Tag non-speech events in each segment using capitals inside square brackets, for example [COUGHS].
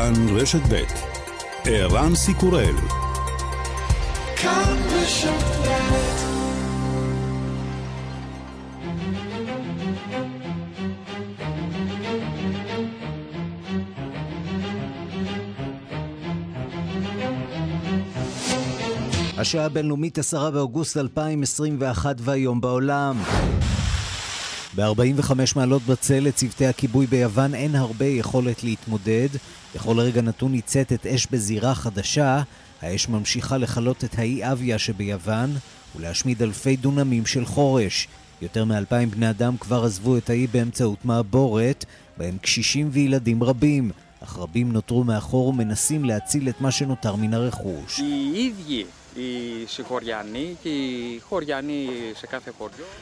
כאן רשת ב' ערן סיקורל השעה הבינלאומית 10 באוגוסט 2021 והיום בעולם. ב-45 מעלות בצל לצוותי הכיבוי ביוון אין הרבה יכולת להתמודד. בכל רגע נתון ניצתת אש בזירה חדשה. האש ממשיכה לכלות את האי אביה שביוון ולהשמיד אלפי דונמים של חורש. יותר מאלפיים בני אדם כבר עזבו את האי באמצעות מעבורת, בהם קשישים וילדים רבים, אך רבים נותרו מאחור ומנסים להציל את מה שנותר מן הרכוש.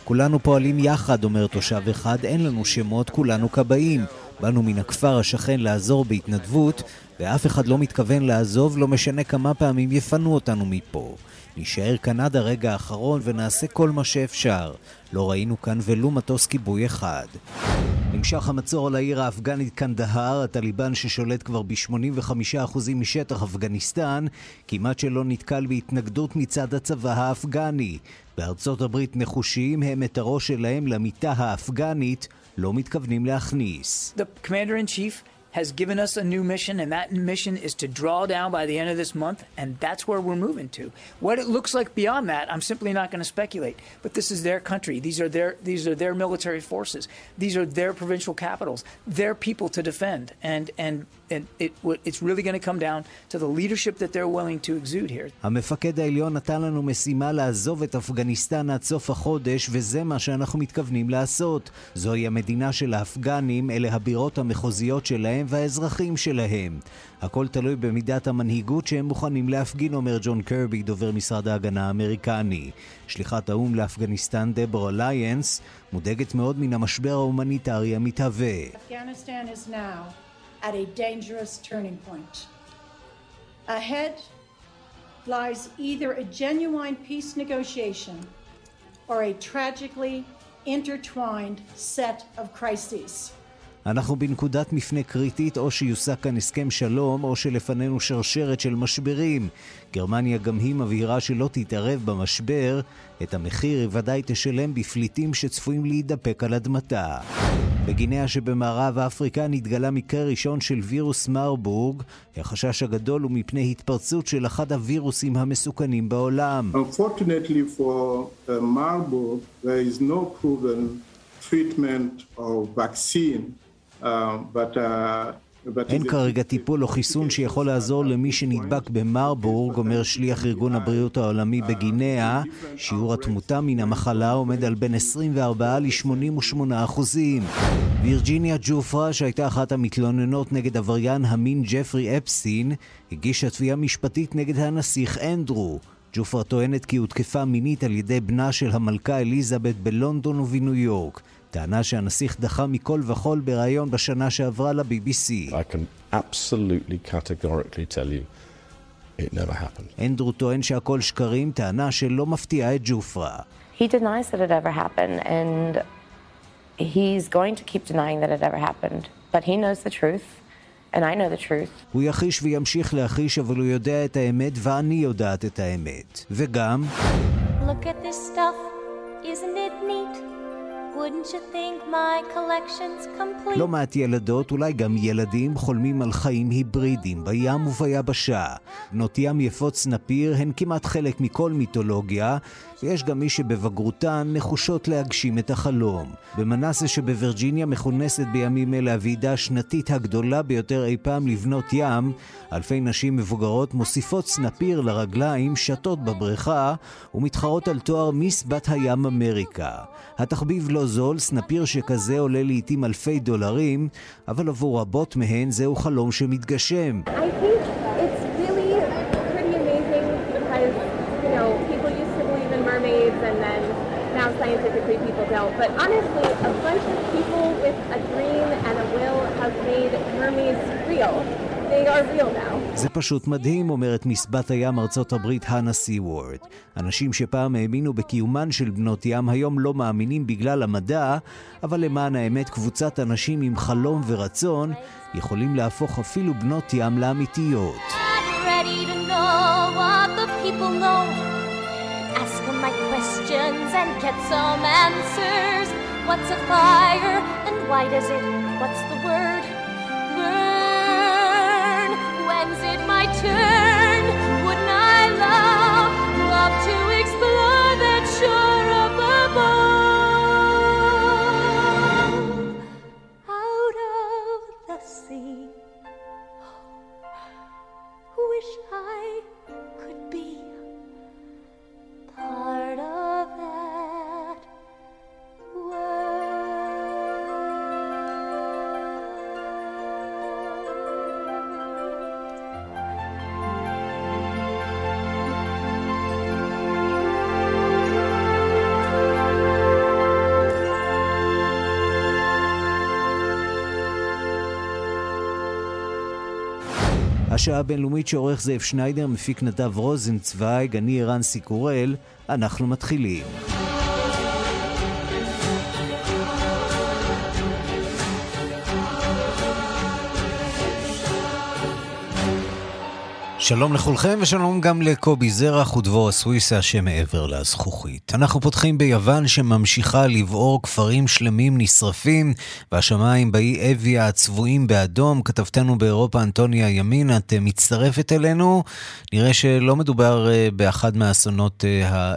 כולנו פועלים יחד, אומר תושב אחד, אין לנו שמות, כולנו כבאים. באנו מן הכפר השכן לעזור בהתנדבות, ואף אחד לא מתכוון לעזוב, לא משנה כמה פעמים יפנו אותנו מפה. נישאר כאן עד הרגע האחרון ונעשה כל מה שאפשר. לא ראינו כאן ולו מטוס כיבוי אחד. נמשך המצור על העיר האפגנית קנדהר, הטליבן ששולט כבר ב-85% משטח אפגניסטן, כמעט שלא נתקל בהתנגדות מצד הצבא האפגני. בארצות הברית נחושיים הם את הראש שלהם למיטה האפגנית לא מתכוונים להכניס. The has given us a new mission, and that mission is to draw down by the end of this month, and that's where we're moving to. What it looks like beyond that, I'm simply not going to speculate. But this is their country. These are their these are their military forces. These are their provincial capitals. Their people to defend, and and and it, it's really going to come down to the leadership that they're willing to exude here. המפקד העליון נתן לנו משימה לעזוב את אפגניסטן עד סוף החודש, וזה מה שאנחנו מתכוונים לעשות. זוהי המדינה של האפגנים, אלה הבירות המחוזיות שלהם והאזרחים שלהם. הכל תלוי במידת המנהיגות שהם מוכנים להפגין, אומר ג'ון קרבי, דובר משרד ההגנה האמריקני. שליחת האו"ם לאפגניסטן, דברה ליונס, מודאגת מאוד מן המשבר ההומניטרי המתהווה. or a tragically intertwined set of crises. אנחנו בנקודת מפנה קריטית, או שיושג כאן הסכם שלום, או שלפנינו שרשרת של משברים. גרמניה גם היא מבהירה שלא תתערב במשבר, את המחיר היא ודאי תשלם בפליטים שצפויים להידפק על אדמתה. בגינאה שבמערב אפריקה נתגלה מקרה ראשון של וירוס מרבורג. החשש הגדול הוא מפני התפרצות של אחד הווירוסים המסוכנים בעולם. Uh, treatment or vaccine, אין כרגע טיפול או חיסון שיכול לעזור למי שנדבק במרבורג, אומר שליח ארגון הבריאות העולמי בגינאה. שיעור התמותה מן המחלה עומד על בין 24 ל-88 אחוזים. וירג'יניה ג'ופרה, שהייתה אחת המתלוננות נגד עבריין המין ג'פרי אפסטין, הגישה תביעה משפטית נגד הנסיך אנדרו. ג'ופרה טוענת כי הותקפה מינית על ידי בנה של המלכה אליזבת בלונדון ובניו יורק. טענה שהנסיך דחה מכל וכול בריאיון בשנה שעברה ל-BBC. אנדרו טוען שהכל שקרים, טענה שלא מפתיעה את ג'ופרה. He denies that it ever happened, and he's going to keep denying that it ever happened. But he knows the truth. And I know the truth. הוא יכיש וימשיך להכיש, אבל הוא יודע את האמת, ואני יודעת את האמת. וגם... Look at this stuff, isn't it neat? לא מעט ילדות, אולי גם ילדים, חולמים על חיים היברידיים בים וביבשה. בנות ים יפות סנפיר הן כמעט חלק מכל מיתולוגיה, ויש גם מי שבבגרותן נחושות להגשים את החלום. במנסה שבווירג'יניה מכונסת בימים אלה הוועידה השנתית הגדולה ביותר אי פעם לבנות ים. אלפי נשים מבוגרות מוסיפות סנפיר לרגליים, שתות בבריכה ומתחרות על תואר מיס בת הים אמריקה. התחביב לא זול, סנפיר שכזה עולה לעיתים אלפי דולרים, אבל עבור רבות מהן זהו חלום שמתגשם. I But honestly, a bunch of people with a dream and a will have made זה פשוט מדהים, אומרת מסבת הים ארצות הברית הנה סי-וורד. אנשים שפעם האמינו בקיומן של בנות ים היום לא מאמינים בגלל המדע, אבל למען האמת קבוצת אנשים עם חלום ורצון יכולים להפוך אפילו בנות ים לאמיתיות. What's a fire and why does it? What's the word? When's it my turn? heart השעה הבינלאומית שעורך זאב שניידר, מפיק נדב רוזנצוויג, אני ערן סיקורל, אנחנו מתחילים. שלום לכולכם ושלום גם לקובי זרח ודבור הסוויסה שמעבר לזכוכית. אנחנו פותחים ביוון שממשיכה לבעור כפרים שלמים נשרפים והשמיים באי אביה הצבועים באדום. כתבתנו באירופה אנטוניה ימין, את אה, מצטרפת אלינו. נראה שלא מדובר אה, באחד מהאסונות, אה,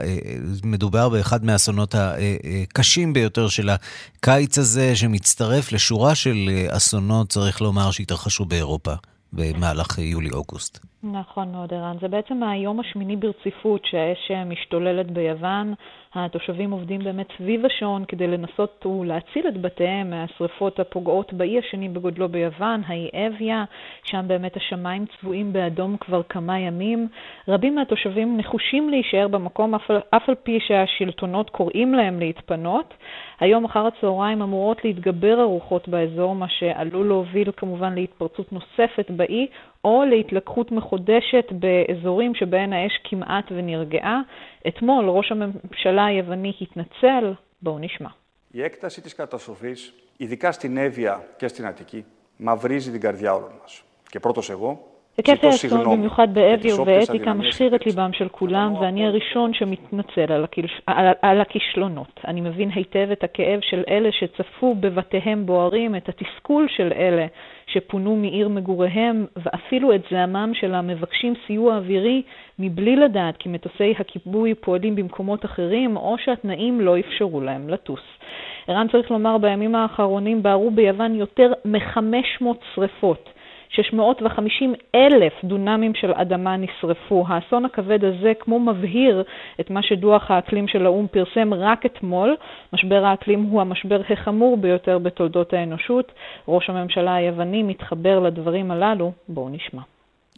מדובר באחד מהאסונות הקשים ביותר של הקיץ הזה, שמצטרף לשורה של אסונות, צריך לומר, שהתרחשו באירופה. במהלך יולי-אוגוסט. נכון מאוד, ערן. זה בעצם היום השמיני ברציפות שהאש משתוללת ביוון. התושבים עובדים באמת סביב השעון כדי לנסות ולהציל את בתיהם מהשרפות הפוגעות באי השני בגודלו ביוון, האי אביה, שם באמת השמיים צבועים באדום כבר כמה ימים. רבים מהתושבים נחושים להישאר במקום אף, אף על פי שהשלטונות קוראים להם להתפנות. היום אחר הצהריים אמורות להתגבר הרוחות באזור, מה שעלול להוביל כמובן להתפרצות נוספת באי, או להתלקחות מחודשת באזורים שבהן האש כמעט ונרגעה. אתמול ראש הממשלה היווני התנצל, בואו נשמע. Η έκταση της καταστροφής, ειδικά στην Εύβοια και στην Αττική, μαυρίζει την καρδιά όλων μας. Και πρώτος εγώ, היקף האסון, במיוחד באבי ובאתיקה, משחיר את ליבם של כולם, ואני הראשון שמתנצל על, הכיש... על, על הכישלונות. אני מבין היטב את הכאב של אלה שצפו בבתיהם בוערים, את התסכול של אלה שפונו מעיר מגוריהם, ואפילו את זעמם של המבקשים סיוע אווירי, מבלי לדעת כי מטוסי הכיבוי פועלים במקומות אחרים, או שהתנאים לא אפשרו להם לטוס. ערן צריך לומר, בימים האחרונים בערו ביוון יותר מ-500 שרפות. 650 אלף דונמים של אדמה נשרפו. האסון הכבד הזה כמו מבהיר את מה שדוח האקלים של האו"ם פרסם רק אתמול. משבר האקלים הוא המשבר החמור ביותר בתולדות האנושות. ראש הממשלה היווני מתחבר לדברים הללו. בואו נשמע.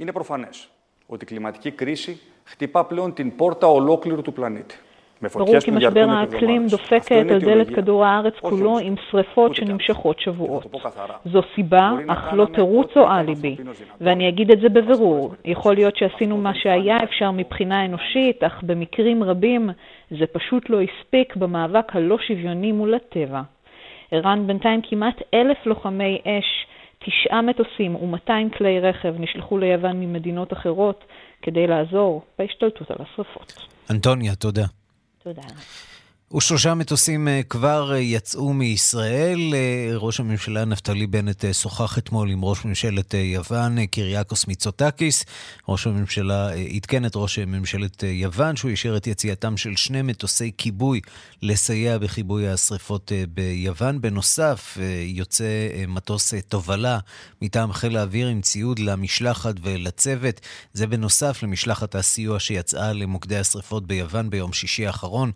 Είναι προφανές ότι η κλιματική κρίση χτυπά πλέον την πόρτα ολόκληρου του πλανήτη. ברור כי משבר האקלים דופק על דלת כדור הארץ כולו עם שריפות שנמשכות שבועות. זו סיבה, אך לא תירוץ או אליבי. ואני אגיד את זה בבירור. יכול להיות שעשינו מה שהיה אפשר מבחינה אנושית, אך במקרים רבים זה פשוט לא הספיק במאבק הלא שוויוני מול הטבע. ערן בינתיים כמעט אלף לוחמי אש, תשעה מטוסים ו-200 כלי רכב נשלחו ליוון ממדינות אחרות כדי לעזור בהשתלטות על השרפות. אנטוניה, תודה. תודה. ושלושה מטוסים אה, כבר אה, יצאו מישראל. אה, ראש הממשלה נפתלי בנט שוחח אתמול עם ראש ממשלת יוון, קיריאקוס מיצוטקיס. ראש הממשלה עדכן את ראש ממשלת יוון שהוא אישר את יציאתם של שני מטוסי כיבוי לסייע בכיבוי השרפות ביוון. בנוסף, יוצא מטוס תובלה מטעם חיל האוויר עם ציוד למשלחת ולצוות. זה בנוסף למשלחת הסיוע שיצאה למוקדי השרפות ביוון ביום שישי האחרון,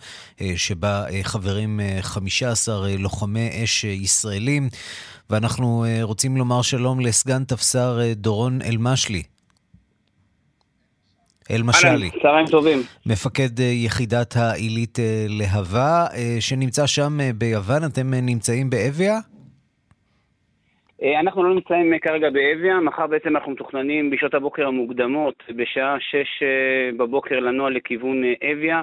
שבה בה חברים 15 לוחמי אש ישראלים, ואנחנו רוצים לומר שלום לסגן תפסר דורון אלמשלי. אלמשלי. צהריים טובים. מפקד יחידת העילית להבה, שנמצא שם ביוון, אתם נמצאים באביה? אנחנו לא נמצאים כרגע באביה, מחר בעצם אנחנו מתוכננים בשעות הבוקר המוקדמות, בשעה 6 בבוקר לנוע לכיוון אביה.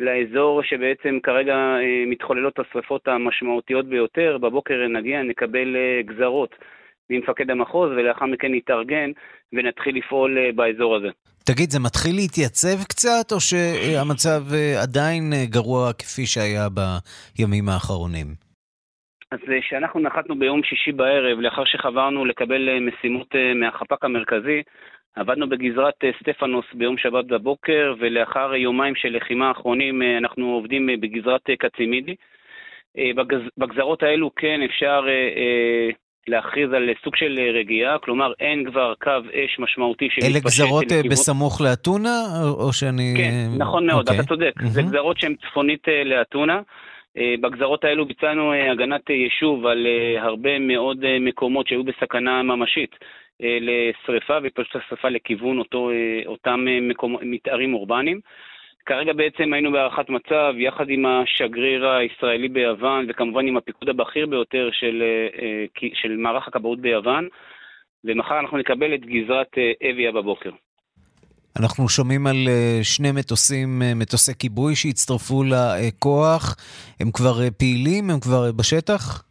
לאזור שבעצם כרגע אה, מתחוללות השרפות המשמעותיות ביותר. בבוקר נגיע, נקבל אה, גזרות ממפקד המחוז, ולאחר מכן נתארגן ונתחיל לפעול אה, באזור הזה. תגיד, זה מתחיל להתייצב קצת, או שהמצב עדיין גרוע כפי שהיה בימים האחרונים? אז כשאנחנו נחתנו ביום שישי בערב, לאחר שחברנו לקבל משימות מהחפ"ק המרכזי, עבדנו בגזרת אה, סטפנוס ביום שבת בבוקר, ולאחר יומיים של לחימה אחרונים אה, אנחנו עובדים אה, בגזרת קצימידי. בגז, בגזרות האלו כן אפשר להכריז על סוג של רגיעה, כלומר אין כבר קו אש משמעותי שמתפשט אלה גזרות לכיוון... בסמוך לאתונה, או שאני... כן, נכון מאוד, okay. אתה צודק. Mm-hmm. זה גזרות שהן צפונית לאתונה. בגזרות האלו ביצענו הגנת יישוב על הרבה מאוד מקומות שהיו בסכנה ממשית. אה, לשריפה והתפשטות השרפה לכיוון אותו, אה, אותם אה, מקומ... מתארים אורבניים. כרגע בעצם היינו בהערכת מצב יחד עם השגריר הישראלי ביוון וכמובן עם הפיקוד הבכיר ביותר של, של מערך הכבאות ביוון ומחר אנחנו נקבל את גזרת אביה בבוקר. אנחנו שומעים על שני מטוסים, מטוסי כיבוי שהצטרפו לכוח. הם כבר פעילים? הם כבר בשטח?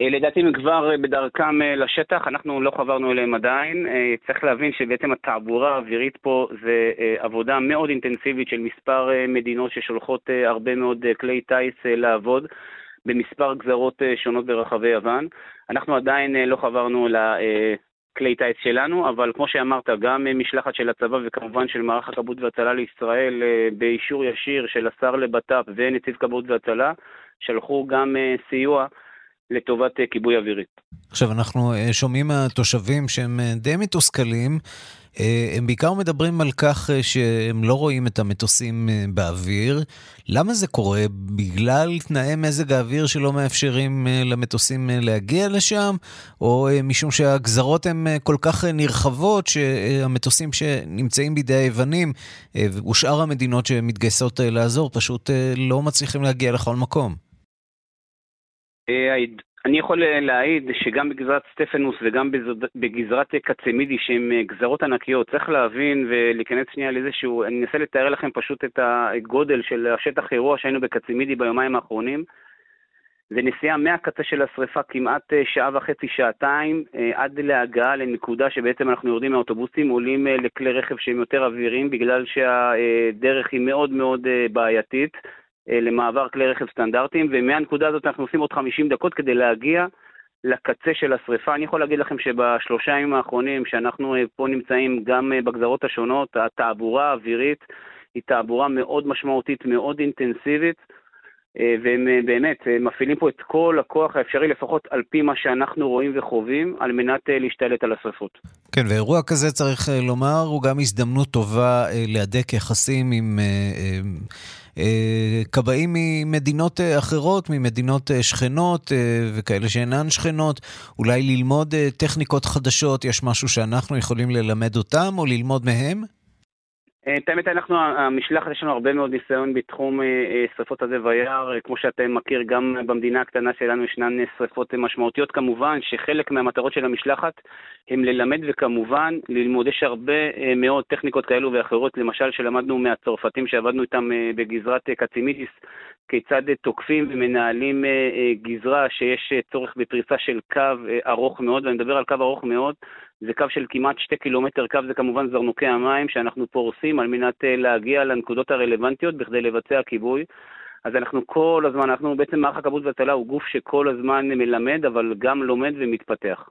אה, לדעתי הם כבר אה, בדרכם אה, לשטח, אנחנו לא חברנו אליהם עדיין. צריך להבין שבעצם התעבורה האווירית פה זה עבודה מאוד אינטנסיבית של מספר מדינות ששולחות הרבה מאוד כלי טיס לעבוד במספר גזרות שונות ברחבי יוון. אנחנו עדיין לא חברנו לכלי טיס שלנו, אבל כמו שאמרת, גם משלחת של הצבא וכמובן של מערך הכבאות והצלה לישראל באישור ישיר של השר לבט"פ ונציב כבאות והצלה, שלחו גם סיוע לטובת אה, כיבוי אווירי. עכשיו, אנחנו אה, שומעים מהתושבים שהם אה, די מתוסכלים. הם בעיקר מדברים על כך שהם לא רואים את המטוסים באוויר. למה זה קורה? בגלל תנאי מזג האוויר שלא מאפשרים למטוסים להגיע לשם? או משום שהגזרות הן כל כך נרחבות שהמטוסים שנמצאים בידי היוונים ושאר המדינות שמתגייסות לעזור פשוט לא מצליחים להגיע לכל מקום? אה, אני יכול להעיד שגם בגזרת סטפנוס וגם בגזרת קצמידי, שהן אה, גזרות ענקיות, צריך להבין ולהיכנס שנייה לאיזשהו, אני אנסה לתאר לכם פשוט את הגודל של השטח אירוע שהיינו בקצמידי ביומיים האחרונים. זה נסיעה מהקצה של השריפה כמעט אה, שעה וחצי, שעתיים, עד להגעה לנקודה שבעצם אנחנו יורדים מהאוטובוסים, עולים לכלי רכב שהם יותר אוויריים, בגלל שהדרך היא מאוד מאוד בעייתית. אה, למעבר כלי רכב סטנדרטיים, ומהנקודה הזאת אנחנו עושים עוד 50 דקות כדי להגיע לקצה של השריפה. אני יכול להגיד לכם שבשלושה ימים האחרונים, שאנחנו אה, פה נמצאים גם אה, בגזרות השונות, התעבורה האווירית היא תעבורה מאוד משמעותית, מאוד אינטנסיבית. והם באמת מפעילים פה את כל הכוח האפשרי, לפחות על פי מה שאנחנו רואים וחווים, על מנת להשתלט על השרפות. כן, ואירוע כזה, צריך לומר, הוא גם הזדמנות טובה להדק יחסים עם כבאים ממדינות אה, אחרות, ממדינות אה, שכנות וכאלה שאינן שכנות, אולי ללמוד טכניקות חדשות, יש משהו שאנחנו יכולים ללמד אותם או ללמוד מהם? את האמת, אנחנו, המשלחת, יש לנו הרבה מאוד ניסיון בתחום שרפות הזה ויער. כמו שאתה מכיר, גם במדינה הקטנה שלנו ישנן שרפות משמעותיות. כמובן שחלק מהמטרות של המשלחת הם ללמד וכמובן ללמוד. יש הרבה אה, מאוד טכניקות כאלו ואחרות, למשל שלמדנו מהצרפתים שעבדנו איתם אה, בגזרת אה, קצימידיס, כיצד תוקפים ומנהלים גזרה שיש צורך בפריסה של קו ארוך מאוד, ואני מדבר על קו ארוך מאוד, זה קו של כמעט שתי קילומטר, קו זה כמובן זרנוקי המים שאנחנו פורסים על מנת להגיע לנקודות הרלוונטיות בכדי לבצע כיבוי. אז אנחנו כל הזמן, אנחנו בעצם מערך הכבאות והצלה הוא גוף שכל הזמן מלמד, אבל גם לומד ומתפתח.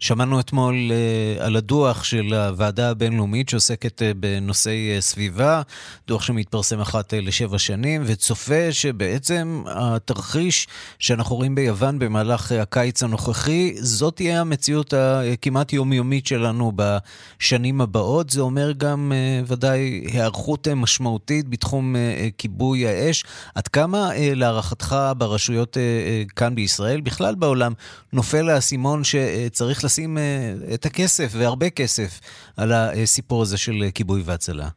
שמענו אתמול uh, על הדוח של הוועדה הבינלאומית שעוסקת uh, בנושאי uh, סביבה, דוח שמתפרסם אחת לשבע שנים, וצופה שבעצם התרחיש שאנחנו רואים ביוון במהלך הקיץ הנוכחי, זאת תהיה המציאות הכמעט יומיומית שלנו בשנים הבאות. זה אומר גם ודאי היערכות משמעותית בתחום כיבוי האש. עד כמה להערכתך ברשויות כאן בישראל, בכלל בעולם, נופל האסימון שצריך לשים אה, את הכסף, והרבה כסף, על הסיפור הזה של כיבוי והצלה?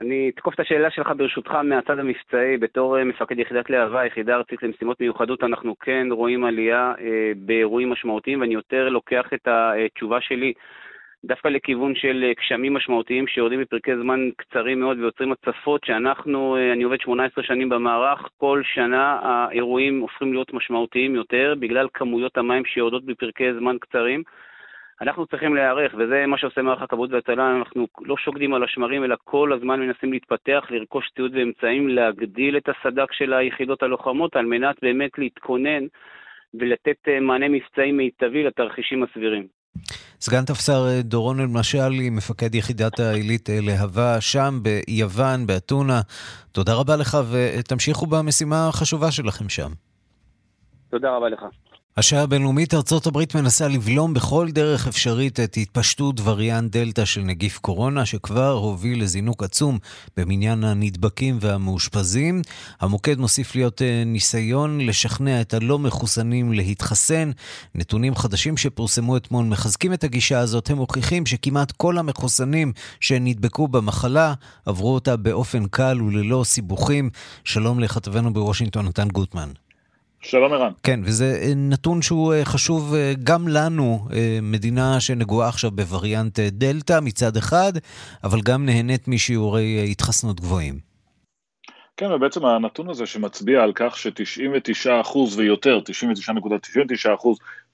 אני אתקוף את השאלה שלך ברשותך מהצד המבצעי. בתור מפקד יחידת להבה, יחידה ארצית למשימות מיוחדות, אנחנו כן רואים עלייה אה, באירועים משמעותיים, ואני יותר לוקח את התשובה שלי דווקא לכיוון של אה, גשמים משמעותיים שיורדים בפרקי זמן קצרים מאוד ויוצרים הצפות שאנחנו, אה, אני עובד 18 שנים במערך, כל שנה האירועים הופכים להיות משמעותיים יותר בגלל כמויות המים שיורדות בפרקי זמן קצרים. אנחנו צריכים להיערך, וזה מה שעושה מערך הכבאות והצלה, אנחנו לא שוקדים על השמרים, אלא כל הזמן מנסים להתפתח, לרכוש ציוד ואמצעים, להגדיל את הסד"כ של היחידות הלוחמות, על מנת באמת להתכונן ולתת אה, מענה מבצעי מיטבי לתרחישים הסבירים. סגן תפסר אה, דורון אלמשלי, מפקד יחידת העילית אה, להבה שם ביוון, באתונה. תודה רבה לך ותמשיכו במשימה החשובה שלכם שם. תודה רבה לך. השעה הבינלאומית ארצות הברית מנסה לבלום בכל דרך אפשרית את התפשטות וריאנט דלתא של נגיף קורונה, שכבר הוביל לזינוק עצום במניין הנדבקים והמאושפזים. המוקד מוסיף להיות אה, ניסיון לשכנע את הלא מחוסנים להתחסן. נתונים חדשים שפורסמו אתמול מחזקים את הגישה הזאת. הם מוכיחים שכמעט כל המחוסנים שנדבקו במחלה עברו אותה באופן קל וללא סיבוכים. שלום לכתבנו בוושינגטון, נתן גוטמן. שלום ערן. כן, וזה אה, נתון שהוא אה, חשוב אה, גם לנו, מדינה שנגועה עכשיו בווריאנט דלתא מצד אחד, אבל גם נהנית משיעורי התחסנות גבוהים. כן, ובעצם הנתון הזה שמצביע על כך ש-99% ויותר, 99.99%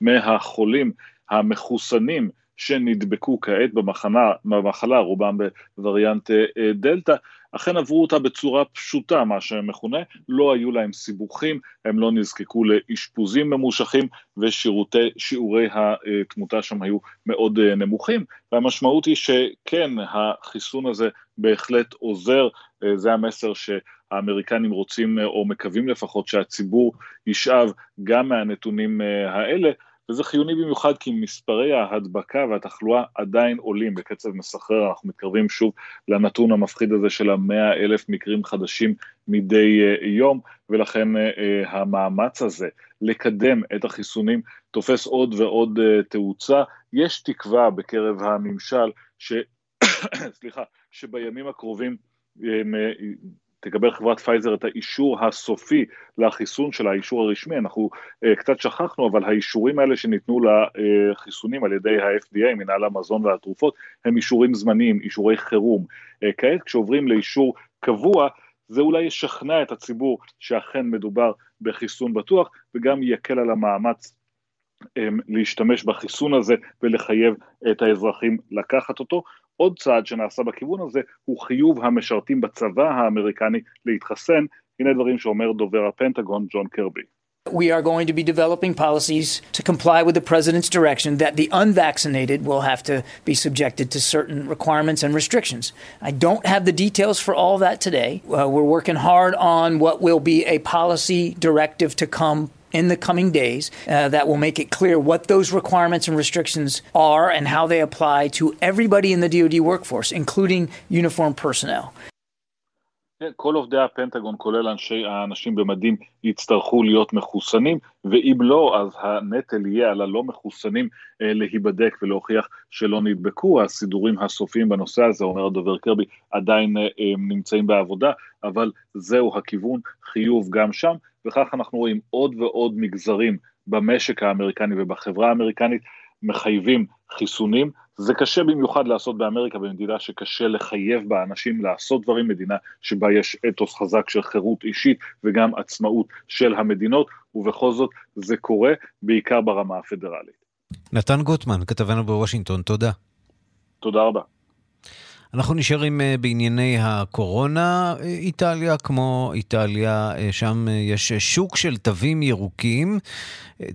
מהחולים המחוסנים שנדבקו כעת במחנה, במחלה, רובם בווריאנט דלתא, אכן עברו אותה בצורה פשוטה, מה שמכונה, לא היו להם סיבוכים, הם לא נזקקו לאשפוזים ממושכים ושיעורי התמותה שם היו מאוד אה, נמוכים, והמשמעות היא שכן, החיסון הזה בהחלט עוזר, אה, זה המסר שהאמריקנים רוצים אה, או מקווים לפחות שהציבור ישאב גם מהנתונים האלה. וזה חיוני במיוחד כי מספרי ההדבקה והתחלואה עדיין עולים בקצב מסחרר, אנחנו מתקרבים שוב לנתון המפחיד הזה של המאה אלף מקרים חדשים מדי uh, יום, ולכן uh, uh, המאמץ הזה לקדם את החיסונים תופס עוד ועוד תאוצה. יש תקווה בקרב הממשל ש... [COUGHS] סליחה, שבימים הקרובים תקבל חברת פייזר את האישור הסופי לחיסון של האישור הרשמי, אנחנו uh, קצת שכחנו, אבל האישורים האלה שניתנו לחיסונים על ידי ה-FDA, מנהל המזון והתרופות, הם אישורים זמניים, אישורי חירום. Uh, כעת כשעוברים לאישור קבוע, זה אולי ישכנע את הציבור שאכן מדובר בחיסון בטוח, וגם יקל על המאמץ um, להשתמש בחיסון הזה ולחייב את האזרחים לקחת אותו. עוד צעד שנעשה בכיוון הזה הוא חיוב המשרתים בצבא האמריקני להתחסן, הנה דברים שאומר דובר הפנטגון ג'ון קרבי. We are going to be developing policies to comply with the president's direction that the unvaccinated will have to be subjected to certain requirements and restrictions. I don't have the details for all that today. Uh, we're working hard on what will be a policy directive to come in the coming days uh, that will make it clear what those requirements and restrictions are and how they apply to everybody in the DoD workforce, including uniformed personnel. כל עובדי הפנטגון, כולל אנשי, האנשים במדים, יצטרכו להיות מחוסנים, ואם לא, אז הנטל יהיה על הלא מחוסנים אה, להיבדק ולהוכיח שלא נדבקו. הסידורים הסופיים בנושא הזה, אומר הדובר קרבי, עדיין אה, נמצאים בעבודה, אבל זהו הכיוון, חיוב גם שם, וכך אנחנו רואים עוד ועוד מגזרים במשק האמריקני ובחברה האמריקנית מחייבים חיסונים. זה קשה במיוחד לעשות באמריקה, במדינה שקשה לחייב בה אנשים לעשות דברים, מדינה שבה יש אתוס חזק של חירות אישית וגם עצמאות של המדינות, ובכל זאת זה קורה בעיקר ברמה הפדרלית. נתן גוטמן, כתבנו בוושינגטון, תודה. תודה רבה. אנחנו נשארים אה, בענייני הקורונה. איטליה כמו איטליה, אה, שם אה, יש שוק של תווים ירוקים,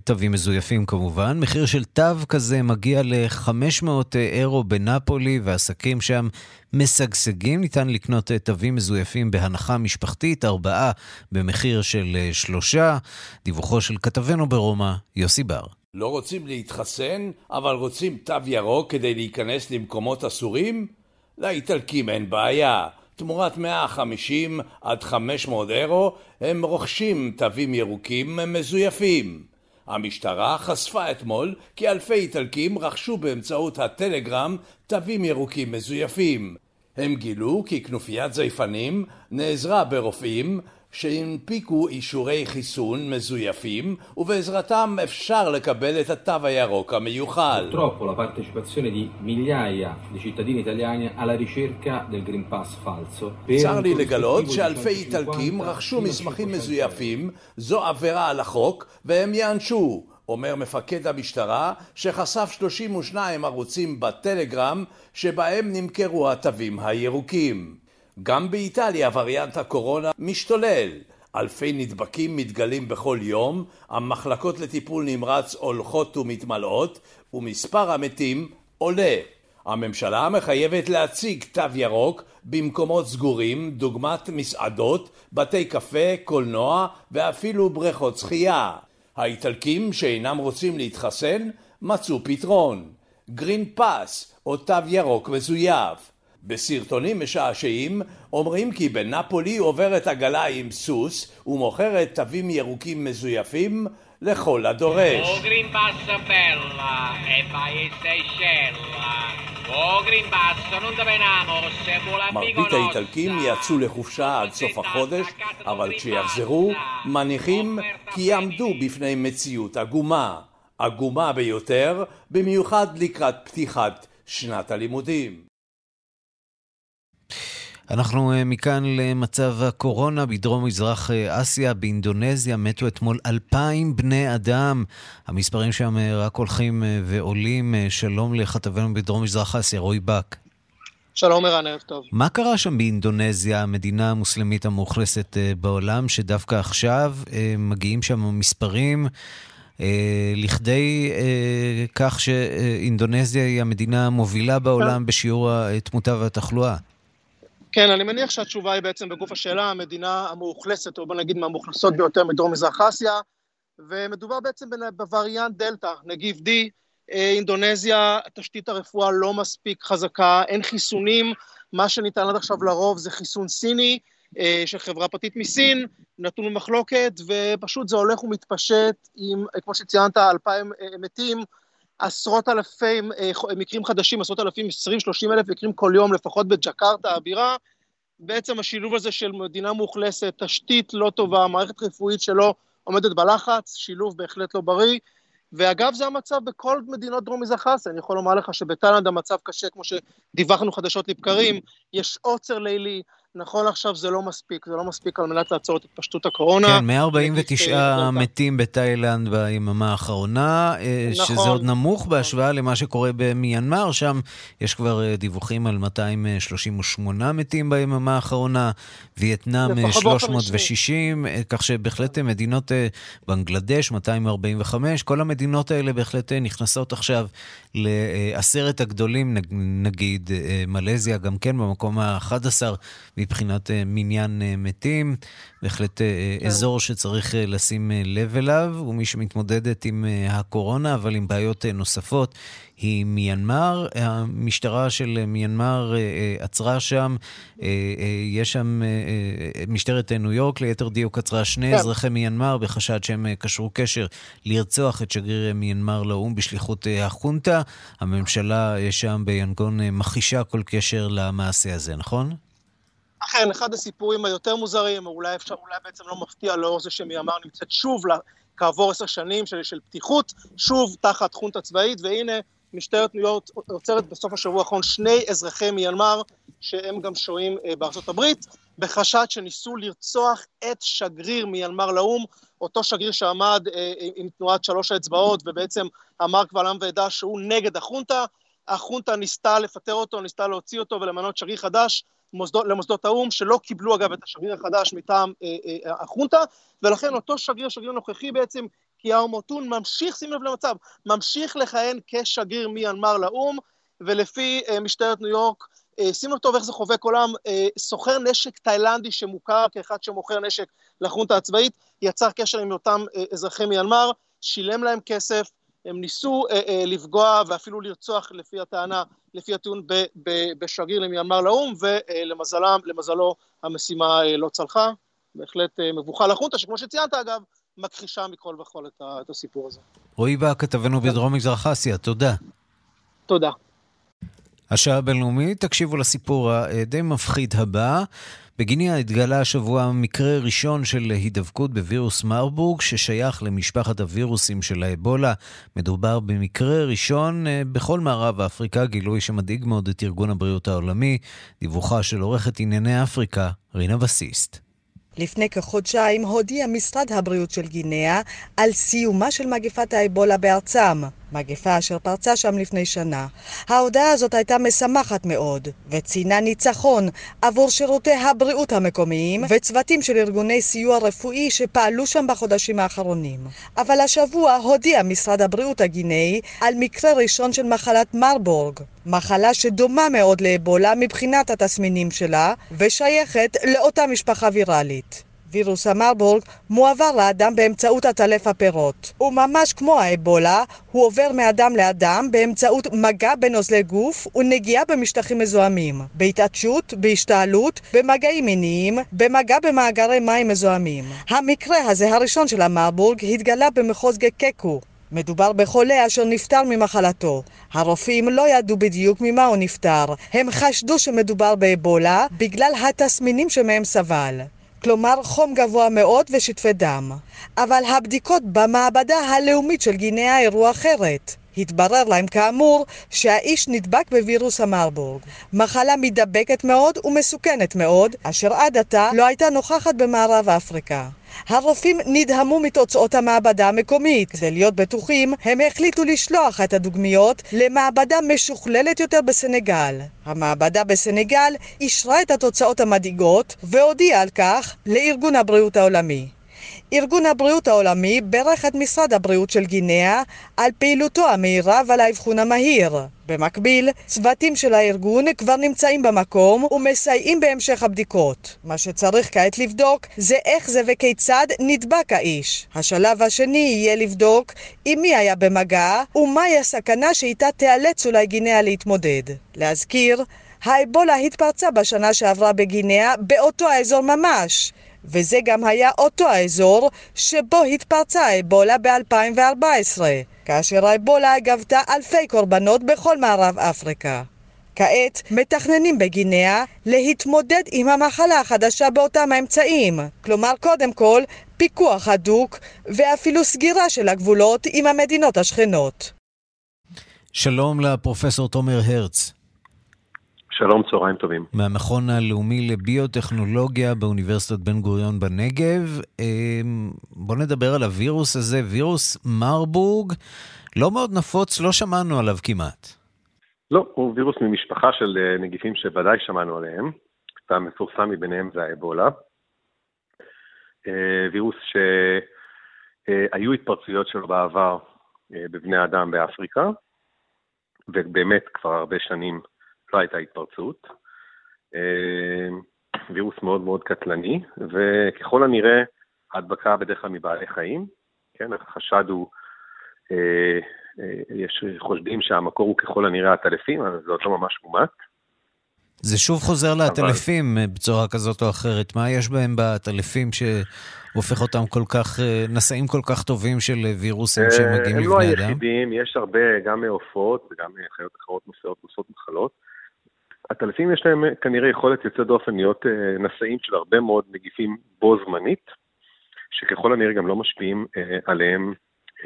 תווים מזויפים כמובן. מחיר של תו כזה מגיע ל-500 אירו בנפולי, ועסקים שם משגשגים. ניתן לקנות תווים מזויפים בהנחה משפחתית, ארבעה במחיר של שלושה. דיווחו של כתבנו ברומא, יוסי בר. לא רוצים להתחסן, אבל רוצים תו ירוק כדי להיכנס למקומות אסורים? לאיטלקים אין בעיה. תמורת 150 עד 500 אירו הם רוכשים תווים ירוקים מזויפים. המשטרה חשפה אתמול כי אלפי איטלקים רכשו באמצעות הטלגרם תווים ירוקים מזויפים. הם גילו כי כנופיית זייפנים נעזרה ברופאים שהנפיקו אישורי חיסון מזויפים ובעזרתם אפשר לקבל את התו הירוק המיוחל. Purtroppo la partecipazione di migliaia di cittadini italiani alla ricerca del Green Pass falso. צר לי לגלות שאלפי איטלקים רכשו מסמכים מזויפים, זו עבירה על החוק והם ייענשו. אומר מפקד המשטרה שחשף 32 ערוצים בטלגרם שבהם נמכרו התווים הירוקים. גם באיטליה וריאנט הקורונה משתולל. אלפי נדבקים מתגלים בכל יום, המחלקות לטיפול נמרץ הולכות ומתמלאות, ומספר המתים עולה. הממשלה מחייבת להציג תו ירוק במקומות סגורים, דוגמת מסעדות, בתי קפה, קולנוע ואפילו בריכות שחייה. האיטלקים שאינם רוצים להתחסן מצאו פתרון. גרין פאס או תו ירוק מזויף. בסרטונים משעשעים אומרים כי בנפולי עוברת עגלה עם סוס ומוכרת תווים ירוקים מזויפים לכל הדורש. מרבית האיטלקים יצאו לחופשה עד סוף החודש, אבל כשיחזרו, מניחים כי יעמדו בפני מציאות עגומה. עגומה ביותר, במיוחד לקראת פתיחת שנת הלימודים. אנחנו אה, מכאן למצב הקורונה בדרום מזרח אה, אסיה, באינדונזיה, מתו אתמול אלפיים בני אדם. המספרים שם אה, רק הולכים ועולים. שלום לכתבנו בדרום מזרח אסיה, רועי בק. שלום ערן, ערב טוב. מה קרה שם באינדונזיה, המדינה המוסלמית המאוכלסת בעולם, שדווקא עכשיו מגיעים שם מספרים לכדי כך שאינדונזיה היא המדינה המובילה בעולם בשיעור התמותה והתחלואה? כן, אני מניח שהתשובה היא בעצם בגוף השאלה, המדינה המאוכלסת, או בוא נגיד מהמאוכלסות ביותר מדרום מזרח אסיה, ומדובר בעצם בווריאנט דלתא, נגיף D, אה, אינדונזיה, תשתית הרפואה לא מספיק חזקה, אין חיסונים, מה שניתן עד עכשיו לרוב זה חיסון סיני אה, של חברה פרטית מסין, נתון במחלוקת, ופשוט זה הולך ומתפשט עם, כמו שציינת, אלפיים אה, מתים, עשרות אלפי אה, מקרים חדשים, עשרות אלפים, 20-30 אלף מקרים כל יום, לפחות בג'קרטה הבירה. בעצם השילוב הזה של מדינה מאוכלסת, תשתית לא טובה, מערכת רפואית שלא עומדת בלחץ, שילוב בהחלט לא בריא. ואגב, זה המצב בכל מדינות דרום מזרח אסיה. אני יכול לומר לך שבתאילנד המצב קשה, כמו שדיווחנו חדשות לבקרים, יש עוצר לילי, נכון לעכשיו זה לא מספיק, זה לא מספיק על מנת לעצור את התפשטות הקורונה. כן, 149 מתים בתאילנד ביממה האחרונה, אה, נכון. שזה עוד נמוך בהשוואה למה שקורה במיינמר, שם יש כבר אה, דיווחים על 238 מתים ביממה האחרונה, וייטנאם 360, אה, כך שבהחלט מדינות בנגלדש 245, כל המדינות האלה בהחלט נכנסות עכשיו לעשרת הגדולים, נגיד מלזיה גם כן במקום ה-11. מבחינת אה, מניין אה, מתים. בהחלט אה, כן. אזור שצריך לשים לב אליו, ומי שמתמודדת עם הקורונה, אבל עם בעיות נוספות, היא מיינמר. המשטרה של מיינמר עצרה שם, יש שם, משטרת ניו יורק, ליתר דיוק, עצרה שני כן. אזרחי מיינמר בחשד שהם קשרו קשר לרצוח את שגריר מיינמר לאו"ם בשליחות החונטה. הממשלה שם ביאנגון מכחישה כל קשר למעשה הזה, נכון? אכן, אחד הסיפורים היותר מוזרים, או אולי אפשר, אולי בעצם לא מפתיע לאור זה שמיאמר נמצאת שוב כעבור עשר שנים של, של פתיחות, שוב תחת חונטה צבאית, והנה משטרת ניו יורק עוצרת בסוף השבוע האחרון שני אזרחי מיינמר, שהם גם שוהים אה, בארצות הברית, בחשד שניסו לרצוח את שגריר מיינמר לאו"ם, אותו שגריר שעמד אה, עם תנועת שלוש האצבעות, ובעצם אמר קבל עם ועדה שהוא נגד החונטה. החונטה ניסתה לפטר אותו, ניסתה להוציא אותו ולמנות שגריר חדש, מוסדות, למוסדות האו"ם, שלא קיבלו אגב את השגריר החדש מטעם אה, אה, החונטה, ולכן אותו שגריר, שגריר נוכחי בעצם, קיאר מוטון, ממשיך, שים לב למצב, ממשיך לכהן כשגריר מיינמר לאו"ם, ולפי אה, משטרת ניו יורק, אה, שים לב טוב איך זה חובק עולם, אה, סוחר נשק תאילנדי שמוכר כאחד שמוכר נשק לחונטה הצבאית, יצר קשר עם אותם אה, אזרחי מיינמר, שילם להם כסף, הם ניסו אה, אה, לפגוע ואפילו לרצוח, לפי הטענה, לפי הטיעון, ב, ב, בשגריר למיינמר לאו"ם, ולמזלו המשימה אה, לא צלחה. בהחלט אה, מבוכה לחונטה, שכמו שציינת אגב, מכחישה מכל וכול את, ה, את הסיפור הזה. רועי בא, כתבנו בדרום מזרח אסיה, תודה. תודה. השעה הבינלאומית, תקשיבו לסיפור הדי מפחיד הבא. בגיניה התגלה השבוע מקרה ראשון של הידבקות בווירוס מרבורג, ששייך למשפחת הווירוסים של האבולה. מדובר במקרה ראשון אה, בכל מערב אפריקה, גילוי שמדאיג מאוד את ארגון הבריאות העולמי. דיווחה של עורכת ענייני אפריקה, רינה בסיסט. לפני כחודשיים הודיע משרד הבריאות של גינאה על סיומה של מגפת האבולה בארצם. מגפה אשר פרצה שם לפני שנה. ההודעה הזאת הייתה משמחת מאוד, וציינה ניצחון עבור שירותי הבריאות המקומיים וצוותים של ארגוני סיוע רפואי שפעלו שם בחודשים האחרונים. אבל השבוע הודיע משרד הבריאות הגינאי על מקרה ראשון של מחלת מרבורג, מחלה שדומה מאוד לאבולה מבחינת התסמינים שלה, ושייכת לאותה משפחה ויראלית. וירוס המרבורג מועבר לאדם באמצעות עטלף הפירות. וממש כמו האבולה, הוא עובר מאדם לאדם באמצעות מגע בנוזלי גוף ונגיעה במשטחים מזוהמים, בהתעטשות, בהשתעלות, במגעים מיניים, במגע במאגרי מים מזוהמים. המקרה הזה, הראשון של המרבורג, התגלה במחוז גקקו, מדובר בחולה אשר נפטר ממחלתו. הרופאים לא ידעו בדיוק ממה הוא נפטר. הם חשדו שמדובר באבולה בגלל התסמינים שמהם סבל. כלומר חום גבוה מאוד ושטפי דם. אבל הבדיקות במעבדה הלאומית של גינאה הראו אחרת. התברר להם כאמור שהאיש נדבק בווירוס המרבורג, מחלה מידבקת מאוד ומסוכנת מאוד, אשר עד עתה לא הייתה נוכחת במערב אפריקה. הרופאים נדהמו מתוצאות המעבדה המקומית. כדי להיות בטוחים, הם החליטו לשלוח את הדוגמיות למעבדה משוכללת יותר בסנגל. המעבדה בסנגל אישרה את התוצאות המדאיגות והודיעה על כך לארגון הבריאות העולמי. ארגון הבריאות העולמי ברך את משרד הבריאות של גינאה על פעילותו המהירה ועל האבחון המהיר. במקביל, צוותים של הארגון כבר נמצאים במקום ומסייעים בהמשך הבדיקות. מה שצריך כעת לבדוק זה איך זה וכיצד נדבק האיש. השלב השני יהיה לבדוק עם מי היה במגע ומהי הסכנה שאיתה תיאלץ אולי גינאה להתמודד. להזכיר, האבולה התפרצה בשנה שעברה בגינאה באותו האזור ממש. וזה גם היה אותו האזור שבו התפרצה האבולה ב-2014, כאשר האבולה גבתה אלפי קורבנות בכל מערב אפריקה. כעת מתכננים בגינאה להתמודד עם המחלה החדשה באותם האמצעים, כלומר קודם כל פיקוח הדוק ואפילו סגירה של הגבולות עם המדינות השכנות. שלום לפרופסור תומר הרץ. שלום, צהריים טובים. מהמכון הלאומי לביוטכנולוגיה באוניברסיטת בן גוריון בנגב. אמ, בוא נדבר על הווירוס הזה, וירוס מרבורג. לא מאוד נפוץ, לא שמענו עליו כמעט. לא, הוא וירוס ממשפחה של אה, נגיפים שוודאי שמענו עליהם. והמפורסם מביניהם זה האבולה. אה, וירוס שהיו התפרצויות שלו בעבר אה, בבני אדם באפריקה, ובאמת כבר הרבה שנים לא הייתה התפרצות. אה, וירוס מאוד מאוד קטלני, וככל הנראה ההדבקה בדרך כלל מבעלי חיים, כן, החשד הוא, אה, אה, יש חושדים שהמקור הוא ככל הנראה הטלפים, אבל זה עוד לא ממש מומט. זה שוב חוזר לעטלפים אבל... בצורה כזאת או אחרת. מה יש בהם בעטלפים שהופך אותם כל כך, נשאים כל כך טובים של וירוסים שמגיעים לבני לא אדם? הם לא היחידים, יש הרבה, גם מעופות וגם חיות אחרות נושאות מחלות. הטלפים יש להם כנראה יכולת יוצאת דופן להיות אה, נשאים של הרבה מאוד נגיפים בו זמנית, שככל הנראה גם לא משפיעים אה, עליהם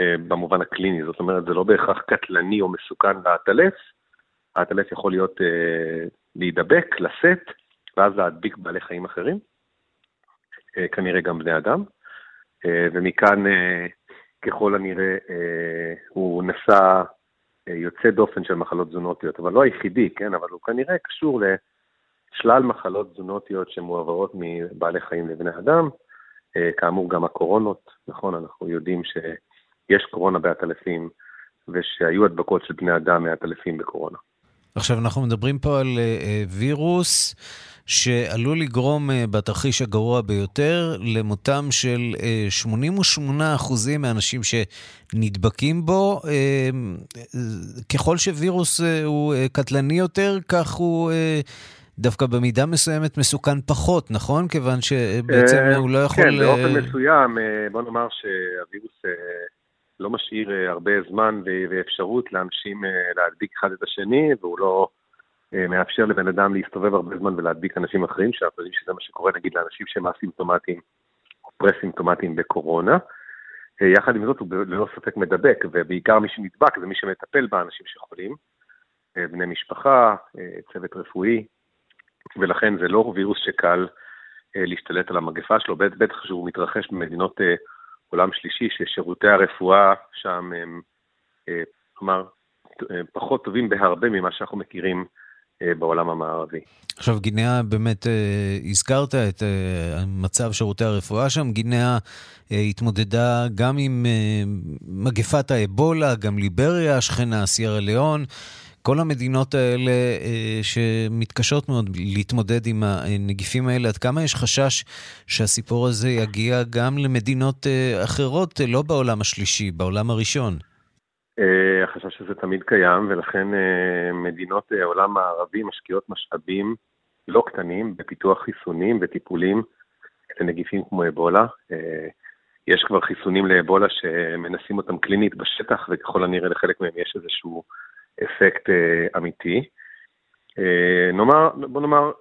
אה, במובן הקליני. זאת אומרת, זה לא בהכרח קטלני או מסוכן לעטלף, העטלף יכול להיות להידבק, לשאת, ואז להדביק בעלי חיים אחרים, כנראה גם בני אדם. ומכאן, ככל הנראה, הוא נשא יוצא דופן של מחלות תזונותיות, אבל לא היחידי, כן, אבל הוא כנראה קשור לשלל מחלות תזונותיות שמועברות מבעלי חיים לבני אדם, אה, כאמור גם הקורונות, נכון, אנחנו יודעים שיש קורונה בעטלפים, ושהיו הדבקות של בני אדם מעטלפים בקורונה. עכשיו, אנחנו מדברים פה על uh, וירוס שעלול לגרום uh, בתרחיש הגרוע ביותר למותם של uh, 88% מהאנשים שנדבקים בו. Uh, ככל שווירוס הוא קטלני יותר, כך הוא דווקא במידה מסוימת מסוכן פחות, נכון? כיוון שבעצם הוא לא יכול... כן, באופן מסוים, בוא נאמר שהווירוס... לא משאיר הרבה זמן ואפשרות לאנשים להדביק אחד את השני, והוא לא מאפשר לבן אדם להסתובב הרבה זמן ולהדביק אנשים אחרים, שאנחנו יודעים שזה מה שקורה נגיד לאנשים שהם אסימפטומטיים או פרסימפטומטיים בקורונה. יחד עם זאת הוא ללא ספק מדבק, ובעיקר מי שנדבק זה מי שמטפל באנשים שחולים, בני משפחה, צוות רפואי, ולכן זה לא וירוס שקל להשתלט על המגפה שלו, בטח שהוא מתרחש במדינות עולם שלישי, ששירותי הרפואה שם הם, כלומר, פחות טובים בהרבה ממה שאנחנו מכירים בעולם המערבי. עכשיו, גינאה, באמת הזכרת את מצב שירותי הרפואה שם. גינאה התמודדה גם עם מגפת האבולה, גם ליבריה, שכנה, סיירה ליאון. כל המדינות האלה שמתקשות מאוד להתמודד עם הנגיפים האלה, עד כמה יש חשש שהסיפור הזה יגיע גם למדינות אחרות, לא בעולם השלישי, בעולם הראשון? החשש הזה תמיד קיים, ולכן מדינות העולם הערבי משקיעות משאבים לא קטנים בפיתוח חיסונים וטיפולים לנגיפים כמו אבולה. יש כבר חיסונים לאבולה שמנסים אותם קלינית בשטח, וככל הנראה לחלק מהם יש איזשהו אפקט אמיתי. נאמר, בוא נאמר,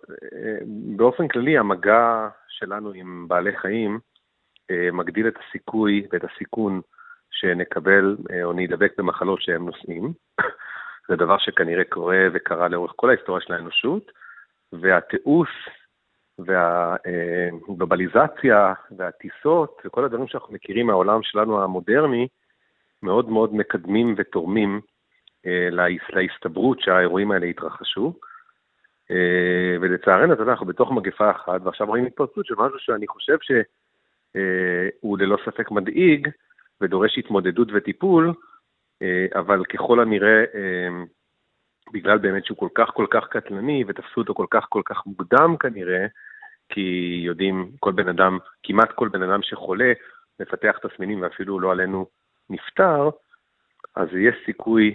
באופן כללי המגע שלנו עם בעלי חיים מגדיל את הסיכוי ואת הסיכון שנקבל או נדבק במחלות שהם נושאים. [COUGHS] זה דבר שכנראה קורה וקרה לאורך כל ההיסטוריה של האנושות, והתיעוש והגלובליזציה והטיסות וכל הדברים שאנחנו מכירים מהעולם שלנו המודרני, מאוד מאוד מקדמים ותורמים להסתברות שהאירועים האלה יתרחשו. ולצערנו, אתה יודע, אנחנו בתוך מגפה אחת, ועכשיו רואים התפרצות של משהו שאני חושב שהוא ללא ספק מדאיג, ודורש התמודדות וטיפול, אבל ככל הנראה, בגלל באמת שהוא כל כך כל כך קטלני, ותפסו אותו כל כך כל כך מוקדם כנראה, כי יודעים, כל בן אדם, כמעט כל בן אדם שחולה, מפתח תסמינים ואפילו לא עלינו נפטר, אז יש סיכוי,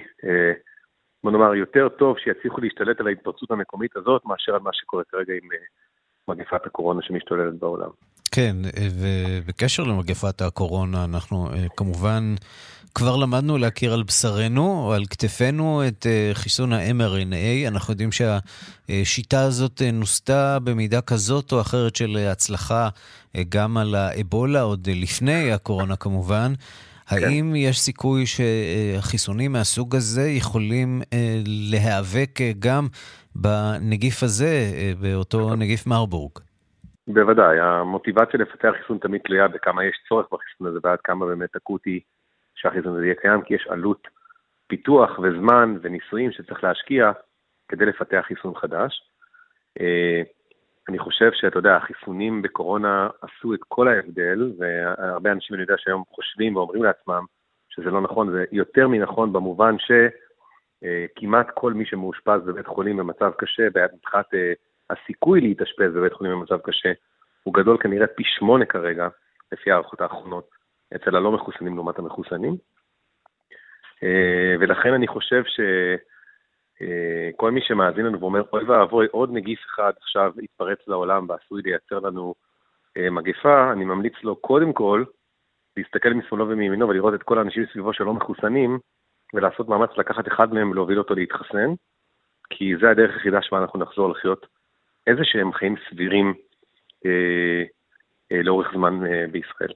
בוא נאמר, יותר טוב שיצליחו להשתלט על ההתפרצות המקומית הזאת, מאשר על מה שקורה כרגע עם מגפת הקורונה שמשתוללת בעולם. כן, ובקשר למגפת הקורונה, אנחנו כמובן כבר למדנו להכיר על בשרנו, או על כתפינו, את חיסון ה-mRNA. אנחנו יודעים שהשיטה הזאת נוסתה במידה כזאת או אחרת של הצלחה גם על האבולה, עוד לפני הקורונה כמובן. האם יש סיכוי שהחיסונים מהסוג הזה יכולים להיאבק גם בנגיף הזה, באותו נגיף מרבורג? בוודאי, המוטיבציה לפתח חיסון תמיד תלויה בכמה יש צורך בחיסון הזה ועד כמה באמת אקוטי שהחיסון הזה יהיה קיים, כי יש עלות פיתוח וזמן וניסויים שצריך להשקיע כדי לפתח חיסון חדש. אני חושב שאתה יודע, החיסונים בקורונה עשו את כל ההבדל, והרבה אנשים אני יודע שהיום חושבים ואומרים לעצמם שזה לא נכון, זה יותר מנכון במובן שכמעט כל מי שמאושפז בבית חולים במצב קשה, מבחינת הסיכוי להתאשפז בבית חולים במצב קשה, הוא גדול כנראה פי שמונה כרגע, לפי הערכות האחרונות, אצל הלא מחוסנים לעומת המחוסנים. ולכן אני חושב ש... כל מי שמאזין לנו ואומר, אוי ואבוי, עוד נגיף אחד עכשיו יתפרץ לעולם ועשוי לייצר לנו מגפה, אני ממליץ לו קודם כל להסתכל משמאלו ומימינו ולראות את כל האנשים סביבו שלא מחוסנים, ולעשות מאמץ לקחת אחד מהם ולהוביל אותו להתחסן, כי זה הדרך היחידה שבה אנחנו נחזור לחיות איזה שהם חיים סבירים אה, אה, לאורך זמן אה, בישראל.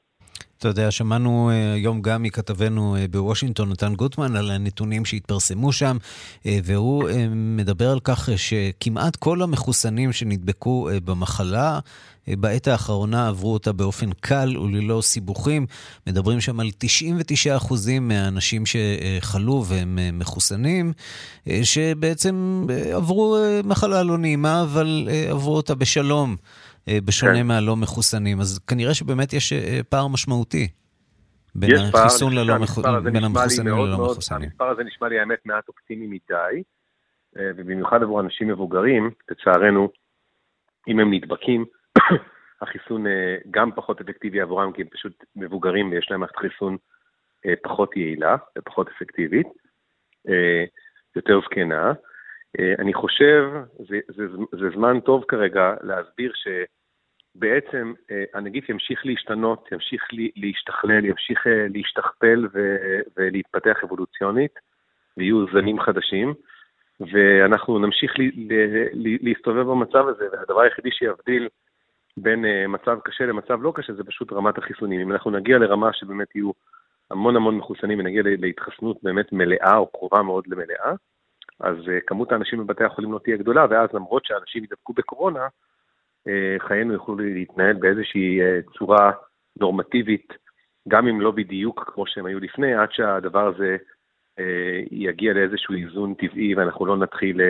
אתה יודע, שמענו היום גם מכתבנו בוושינגטון, נתן גוטמן, על הנתונים שהתפרסמו שם, והוא מדבר על כך שכמעט כל המחוסנים שנדבקו במחלה, בעת האחרונה עברו אותה באופן קל וללא סיבוכים. מדברים שם על 99% מהאנשים שחלו והם מחוסנים, שבעצם עברו מחלה לא נעימה, אבל עברו אותה בשלום. בשונה כן. מהלא מחוסנים. אז כנראה שבאמת יש פער משמעותי בין החיסון ללא מחוסנים, בין המחוסנים ללא מחוסנים. המספר הזה נשמע לי האמת מעט אופטימי מדי, ובמיוחד עבור אנשים מבוגרים, לצערנו, אם הם נדבקים, [COUGHS] החיסון גם פחות אפקטיבי עבורם, כי הם פשוט מבוגרים ויש להם מערכת חיסון פחות יעילה ופחות אפקטיבית, יותר זקנה. אני חושב, זה, זה, זה זמן טוב כרגע להסביר שבעצם הנגיף ימשיך להשתנות, ימשיך להשתכלל, ימשיך להשתכפל ו, ולהתפתח אבולוציונית, ויהיו זנים חדשים, ואנחנו נמשיך להסתובב במצב הזה, והדבר היחידי שיבדיל בין מצב קשה למצב לא קשה זה פשוט רמת החיסונים. אם אנחנו נגיע לרמה שבאמת יהיו המון המון מחוסנים ונגיע להתחסנות באמת מלאה או קרובה מאוד למלאה, אז uh, כמות האנשים בבתי החולים לא תהיה גדולה, ואז למרות שאנשים ידבקו בקורונה, uh, חיינו יוכלו להתנהל באיזושהי uh, צורה נורמטיבית, גם אם לא בדיוק כמו שהם היו לפני, עד שהדבר הזה uh, יגיע לאיזשהו איזון טבעי ואנחנו לא נתחיל, uh,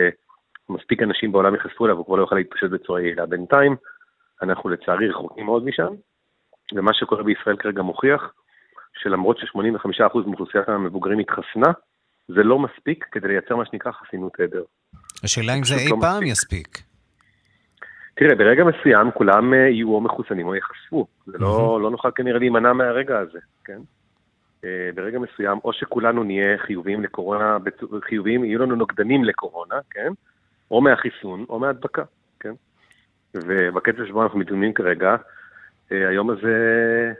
מספיק אנשים בעולם ייחשפו אליו, הוא כבר לא יוכל להתפשט בצורה יעילה. בינתיים, אנחנו לצערי רחוקים מאוד משם, ומה שקורה בישראל כרגע מוכיח שלמרות ש-85% מאוכלוסיית המבוגרים התחסנה, זה לא מספיק כדי לייצר מה שנקרא חסינות עדר. השאלה אם זה אי לא פעם מספיק. יספיק. תראה, ברגע מסוים כולם אה, יהיו או מחוסנים או ייחשפו. זה לא, לא נוכל כנראה להימנע מהרגע הזה, כן? אה, ברגע מסוים, או שכולנו נהיה חיוביים לקורונה, חיוביים, יהיו לנו נוגדנים לקורונה, כן? או מהחיסון או מהדבקה, כן? ובקצב שבו אנחנו מתאמנים כרגע, אה, היום הזה,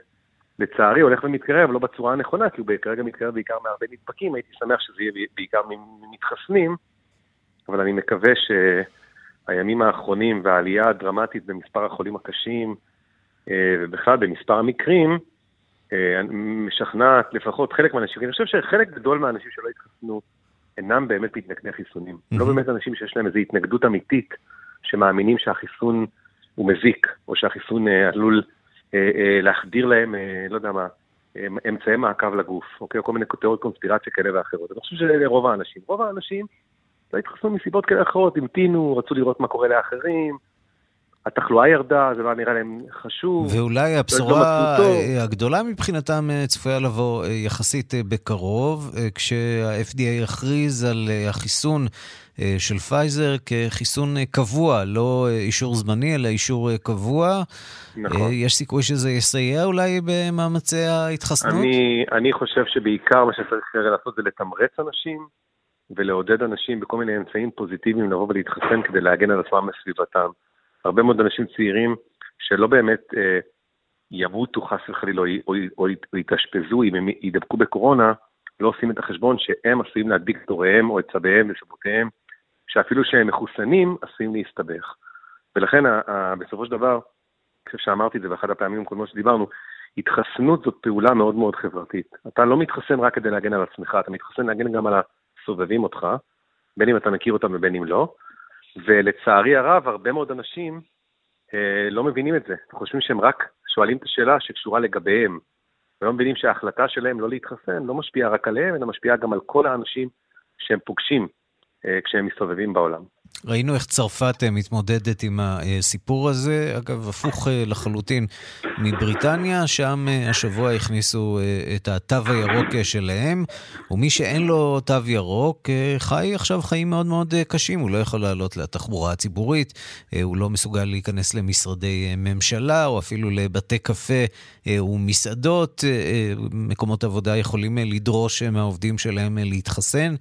לצערי, הולך ומתקרב, לא בצורה הנכונה, כי הוא כרגע מתקרב בעיקר מהרבה נדבקים, הייתי שמח שזה יהיה בעיקר ממתחסנים, אבל אני מקווה שהימים האחרונים והעלייה הדרמטית במספר החולים הקשים, אה, ובכלל במספר המקרים, אה, משכנעת לפחות חלק מהאנשים, אני חושב שחלק גדול מהאנשים שלא התחסנו אינם באמת מתנגדי חיסונים. Mm-hmm. לא באמת אנשים שיש להם איזו התנגדות אמיתית שמאמינים שהחיסון הוא מזיק, או שהחיסון אה, עלול להחדיר להם, לא יודע מה, אמצעי מעקב לגוף, אוקיי? או כל מיני תיאוריות קונספירציה כאלה ואחרות. אני חושב שאלה רוב האנשים. רוב האנשים לא התחסנו מסיבות כאלה ואחרות, המתינו, רצו לראות מה קורה לאחרים. התחלואה ירדה, זה לא נראה להם חשוב. ואולי לא הבשורה הגדולה מבחינתם צפויה לבוא יחסית בקרוב, כשה-FDA יכריז על החיסון אה, של פייזר כחיסון אה, קבוע, לא אה, אישור זמני, אלא אישור קבוע. נכון. יש סיכוי שזה יסייע אולי במאמצי ההתחסנות? אני, אני חושב שבעיקר מה שצריך לעשות זה לתמרץ אנשים ולעודד אנשים בכל מיני אמצעים פוזיטיביים לבוא ולהתחסן כדי להגן על עצמם מסביבתם. הרבה מאוד אנשים צעירים שלא באמת אה, ימותו חס וחלילה או, או, או, או יתאשפזו אם הם ידבקו בקורונה, לא עושים את החשבון שהם עשויים להדביק את הוריהם או את סביהם וסבותיהם שאפילו שהם מחוסנים, עשויים להסתבך. ולכן בסופו של דבר, כפי שאמרתי את זה באחד הפעמים הקודמות שדיברנו, התחסנות זאת פעולה מאוד מאוד חברתית. אתה לא מתחסן רק כדי להגן על עצמך, אתה מתחסן להגן גם על הסובבים אותך, בין אם אתה מכיר אותם ובין אם לא. ולצערי הרב, הרבה מאוד אנשים אה, לא מבינים את זה. חושבים שהם רק שואלים את השאלה שקשורה לגביהם. ולא מבינים שההחלטה שלהם לא להתחסן לא משפיעה רק עליהם, אלא משפיעה גם על כל האנשים שהם פוגשים כשהם מסתובבים בעולם. ראינו איך צרפת אה, מתמודדת עם הסיפור הזה, אגב, הפוך אה, לחלוטין מבריטניה, שם השבוע הכניסו את התו הירוק שלהם, ומי שאין לו תו ירוק חי עכשיו חיים מאוד מאוד קשים, הוא לא יכול לעלות לתחבורה הציבורית, הוא לא מסוגל להיכנס למשרדי ממשלה, או אפילו לבתי קפה ומסעדות, מקומות עבודה יכולים לדרוש מהעובדים שלהם להתחסן.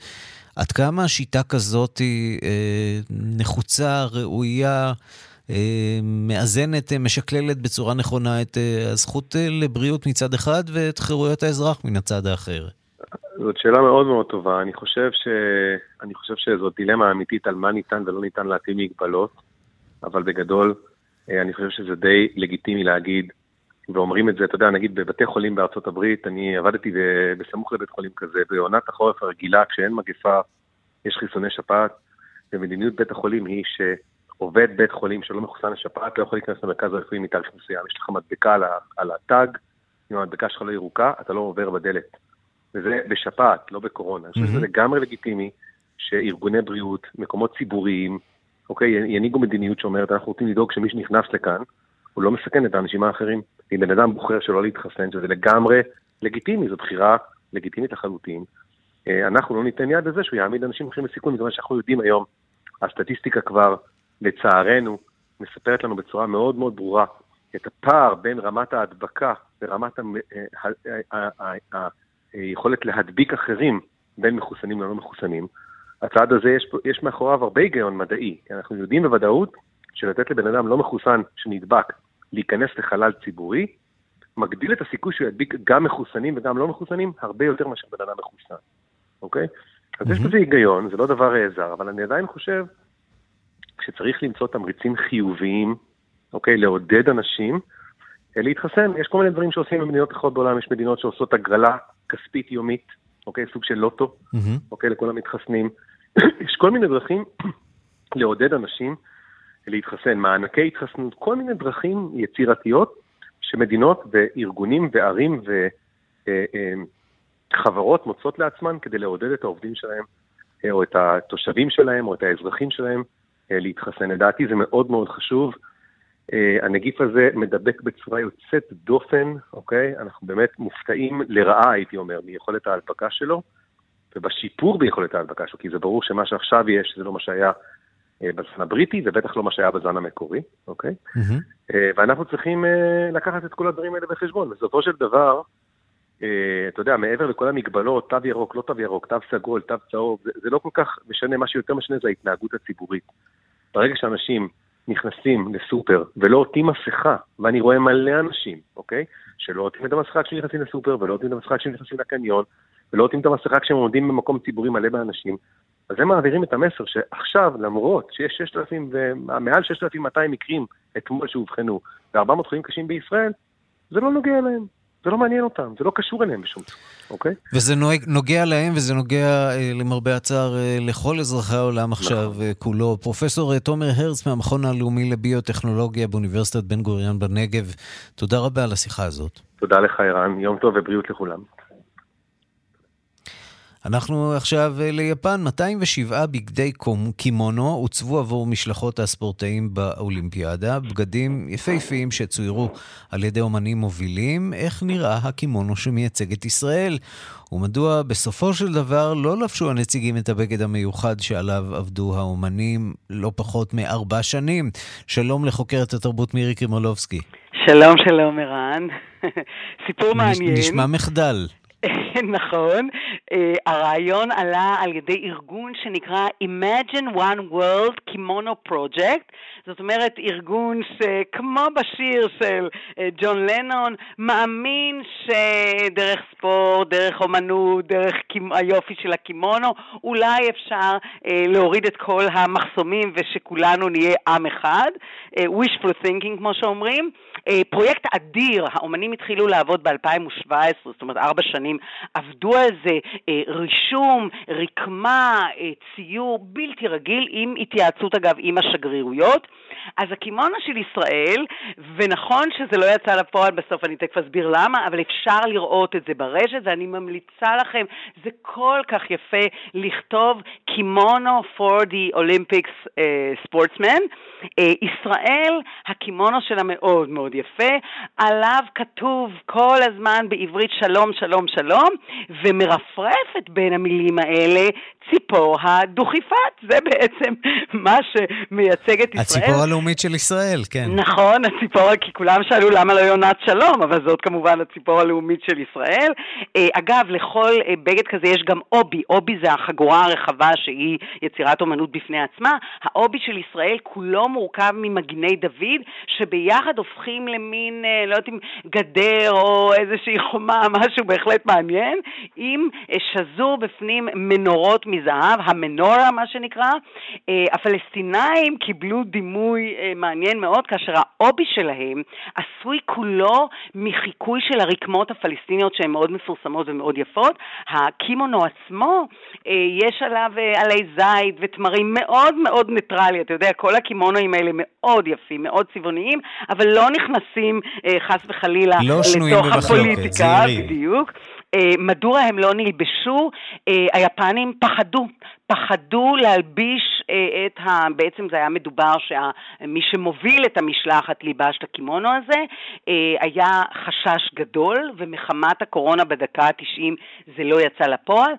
עד כמה שיטה כזאת היא אה, נחוצה, ראויה, אה, מאזנת, אה, משקללת בצורה נכונה את אה, הזכות אה, לבריאות מצד אחד ואת חירויות האזרח מן הצד האחר? זאת שאלה מאוד מאוד טובה. אני חושב, ש... אני חושב שזאת דילמה אמיתית על מה ניתן ולא ניתן להתאים מגבלות, אבל בגדול, אה, אני חושב שזה די לגיטימי להגיד ואומרים את זה, אתה יודע, נגיד בבתי חולים בארצות הברית, אני עבדתי בסמוך לבית חולים כזה, בעונת החורף הרגילה, כשאין מגפה, יש חיסוני שפעת, ומדיניות בית החולים היא שעובד בית חולים שלא מחוסן לשפעת לא יכול להיכנס למרכז הרפואי מתאריך מסוים. יש לך מדבקה על, על התג, אם המדבקה שלך לא ירוקה, אתה לא עובר בדלת. וזה בשפעת, לא בקורונה. אני חושב שזה לגמרי לגיטימי שארגוני בריאות, מקומות ציבוריים, אוקיי, ינהיגו מדיניות שאומרת, אנחנו רוצים לדאוג שמי שנכנס לכאן, הוא לא מסכן את האנשים האחרים. אם בן אדם בוחר שלא להתחסן, שזה לגמרי לגיטימי, זו בחירה לגיטימית לחלוטין, אה, אנחנו לא ניתן יד לזה שהוא יעמיד אנשים אחרים בסיכון, מכיוון שאנחנו יודעים היום, הסטטיסטיקה כבר, לצערנו, מספרת לנו בצורה מאוד מאוד ברורה את הפער בין רמת ההדבקה ורמת היכולת אה, להדביק אחרים בין מחוסנים ללא מחוסנים. הצעד הזה, יש, יש מאחוריו הרבה היגיון מדעי, כי אנחנו יודעים בוודאות שלתת לבן אדם לא מחוסן שנדבק להיכנס לחלל ציבורי, מגדיל את הסיכוי שהוא ידביק גם מחוסנים וגם לא מחוסנים הרבה יותר מאשר בן אדם מחוסן, אוקיי? אז יש בזה היגיון, זה לא דבר זר, אבל אני עדיין חושב שצריך למצוא תמריצים חיוביים, אוקיי? לעודד אנשים להתחסן. יש כל מיני דברים שעושים במדינות אחרות בעולם, יש מדינות שעושות הגרלה כספית יומית, אוקיי? סוג של לוטו, אוקיי? לכל המתחסנים. [CLEARS THROAT] יש כל מיני דרכים [CLEARS THROAT] לעודד אנשים להתחסן, מענקי התחסנות, כל מיני דרכים יצירתיות שמדינות וארגונים וערים וחברות אה, אה, מוצאות לעצמן כדי לעודד את העובדים שלהם, אה, או את התושבים שלהם, או את האזרחים שלהם להתחסן. לדעתי זה מאוד מאוד חשוב. הנגיף הזה מדבק בצורה יוצאת דופן, אוקיי? אנחנו באמת מופתעים לרעה, הייתי אומר, מיכולת ההדבקה שלו, ובשיפור ביכולת ההדבקה שלו, כי זה ברור שמה שעכשיו יש זה לא מה שהיה בזן הבריטי, ובטח לא מה שהיה בזן המקורי, אוקיי? Mm-hmm. ואנחנו צריכים אה, לקחת את כל הדברים האלה בחשבון. בסופו של דבר, אתה יודע, מעבר לכל המגבלות, תו ירוק, לא תו ירוק, תו סגול, תו צהוב, זה, זה לא כל כך משנה, מה שיותר משנה זה ההתנהגות הציבורית. ברגע שאנשים נכנסים לסופר ולא עוטים מסכה, ואני רואה מלא אנשים, אוקיי? שלא עוטים את המסכה כשהם נכנסים לסופר, ולא עוטים את המסכה כשהם נכנסים לקניון, ולא עוטים את המסכה כשהם עומדים במקום ציבורי מלא באנשים, אז הם מעבירים את המסר שעכשיו, למרות שיש 6,000 ומעל 6,200 מקרים אתמול שאובחנו, ו-400 חולים קשים בישראל, זה לא נוגע אליהם. זה לא מעניין אותם, זה לא קשור אליהם בשום צורה, אוקיי? וזה נוג, נוגע להם וזה נוגע, אה, למרבה הצער, אה, לכל אזרחי העולם עכשיו נכון. אה, כולו. פרופסור תומר הרץ מהמכון הלאומי לביוטכנולוגיה באוניברסיטת בן גוריון בנגב, תודה רבה על השיחה הזאת. תודה לך, ערן. יום טוב ובריאות לכולם. אנחנו עכשיו אה, ליפן, 207 בגדי קימונו הוצבו עבור משלחות הספורטאים באולימפיאדה, בגדים יפהפיים שצוירו על ידי אומנים מובילים. איך נראה הקימונו שמייצג את ישראל? ומדוע בסופו של דבר לא לבשו הנציגים את הבגד המיוחד שעליו עבדו האומנים לא פחות מארבע שנים? שלום לחוקרת התרבות מירי קרימולובסקי. שלום, שלום, ערן. [LAUGHS] סיפור מעניין. נשמע מחדל. [LAUGHS] נכון. Uh, הרעיון עלה על ידי ארגון שנקרא Imagine One World Kimono Project, זאת אומרת ארגון שכמו בשיר של uh, ג'ון לנון, מאמין שדרך ספורט, דרך אומנות, דרך היופי של הקימונו, אולי אפשר uh, להוריד את כל המחסומים ושכולנו נהיה עם אחד, wishful thinking כמו שאומרים. Uh, פרויקט אדיר, האומנים התחילו לעבוד ב-2017, זאת אומרת ארבע שנים עבדו על זה, אה, רישום, רקמה, אה, ציור בלתי רגיל, עם התייעצות אגב עם השגרירויות. אז הקימונה של ישראל, ונכון שזה לא יצא לפועל בסוף, אני תכף אסביר למה, אבל אפשר לראות את זה ברשת, ואני ממליצה לכם, זה כל כך יפה לכתוב קימונו for the Olympics uh, sportsman. Uh, ישראל, הקימונו שלה מאוד מאוד יפה, עליו כתוב כל הזמן בעברית שלום, שלום, שלום, ומרפרפת בין המילים האלה ציפור הדוכיפת, זה בעצם מה שמייצג את ישראל. הציפור הלאומית של ישראל, כן. נכון, הציפור, כי כולם שאלו למה לא יונת שלום, אבל זאת כמובן הציפור הלאומית של ישראל. אה, אגב, לכל אה, בגד כזה יש גם אובי, אובי זה החגורה הרחבה שהיא יצירת אומנות בפני עצמה. האובי של ישראל כולו מורכב ממגיני דוד, שביחד הופכים למין, אה, לא יודעת אם גדר או איזושהי חומה, [LAUGHS] משהו בהחלט מעניין, עם שזור בפנים מנורות מזהב, המנורה מה שנקרא. הפלסטינאים קיבלו דימוי אה, מעניין מאוד כאשר האובי שלהם עשוי כולו מחיקוי של הרקמות הפלסטיניות שהן מאוד מפורסמות ומאוד יפות. הקימונו עצמו, אה, יש עליו עלי זית ותמרים מאוד מאוד ניטרלי, אתה יודע, כל הקימונואים האלה מאוד יפים, מאוד צבעוניים, אבל לא נכנסים חס וחלילה לא לתוך הפוליטיקה, בדיוק. מדוע הם לא נלבשו? היפנים פחדו, פחדו להלביש אה, את ה... בעצם זה היה מדובר שמי שמוביל את המשלחת ליבש את הקימונו הזה, אה, היה חשש גדול, ומחמת הקורונה בדקה ה-90 זה לא יצא לפועל.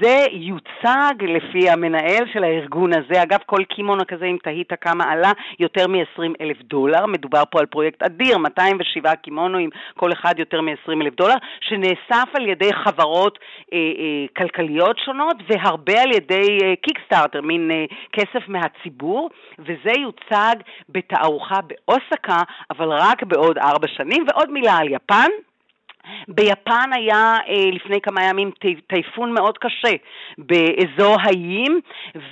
זה יוצג לפי המנהל של הארגון הזה. אגב, כל קימונו כזה, אם תהית כמה עלה, יותר מ-20 אלף דולר. מדובר פה על פרויקט אדיר, 207 קימונואים, כל אחד יותר מ-20 אלף דולר, שנאסף על ידי חברות אה, אה, כלכליות שונות, והרבה על ידי קיקסטארטר, אה, מין אה, כסף מהציבור, וזה יוצג בתערוכה באוסקה, אבל רק בעוד ארבע שנים. ועוד מילה על יפן. ביפן היה אה, לפני כמה ימים טייפון מאוד קשה באזור האיים,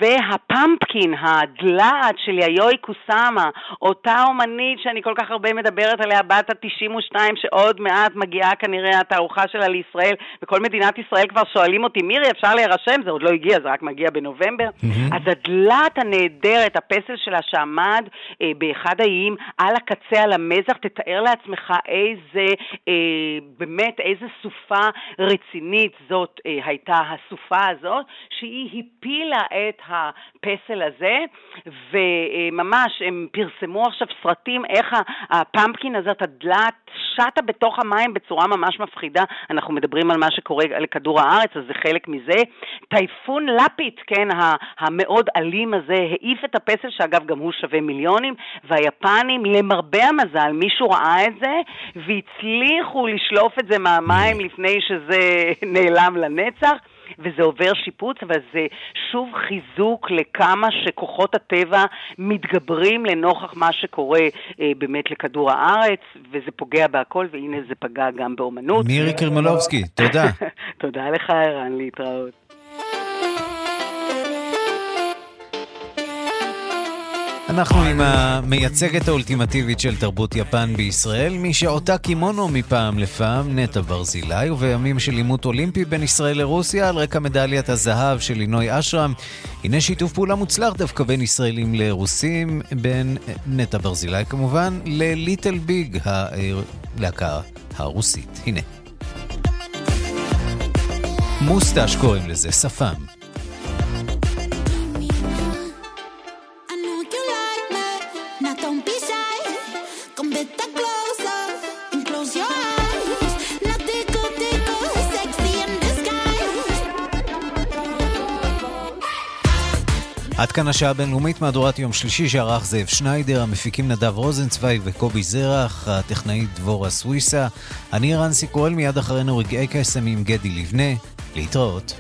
והפמפקין, הדלעת של יאיוי קוסאמה, אותה אומנית שאני כל כך הרבה מדברת עליה, בת ה-92, שעוד מעט מגיעה כנראה התערוכה שלה לישראל, וכל מדינת ישראל כבר שואלים אותי, מירי, אפשר להירשם? זה עוד לא הגיע, זה רק מגיע בנובמבר. Mm-hmm. אז הדלעת הנהדרת, הפסל שלה שעמד אה, באחד האיים, על הקצה, על המזח, תתאר לעצמך איזה... אה, באמת איזה סופה רצינית זאת אה, הייתה הסופה הזאת, שהיא הפילה את הפסל הזה, וממש הם פרסמו עכשיו סרטים איך הפמפקין הזאת, הדלת, שטה בתוך המים בצורה ממש מפחידה. אנחנו מדברים על מה שקורה לכדור הארץ, אז זה חלק מזה. טייפון לפיט, כן, המאוד אלים הזה, העיף את הפסל, שאגב גם הוא שווה מיליונים, והיפנים, למרבה המזל, מישהו ראה את זה, והצליחו לשלוף את זה מהמים לפני שזה [LAUGHS] נעלם לנצח. וזה עובר שיפוץ, אבל זה שוב חיזוק לכמה שכוחות הטבע מתגברים לנוכח מה שקורה אה, באמת לכדור הארץ, וזה פוגע בהכל, והנה זה פגע גם באומנות. מירי קרמלובסקי, תודה. [LAUGHS] תודה לך, ערן, להתראות. אנחנו עם המייצגת האולטימטיבית של תרבות יפן בישראל, מי שעוטה קימונו מפעם לפעם, נטע ברזילי, ובימים של עימות אולימפי בין ישראל לרוסיה, על רקע מדליית הזהב של לינוי אשרם. הנה שיתוף פעולה מוצלח דווקא בין ישראלים לרוסים, בין נטע ברזילי כמובן, לליטל ביג, הלהקה הרוסית. הנה. מוסטש קוראים לזה, שפם. עד כאן השעה הבינלאומית, מהדורת יום שלישי שערך זאב שניידר, המפיקים נדב רוזנצוויג וקובי זרח, הטכנאית דבורה סוויסה. אני רנסי קורל, מיד אחרינו רגעי קסם עם גדי לבנה. להתראות.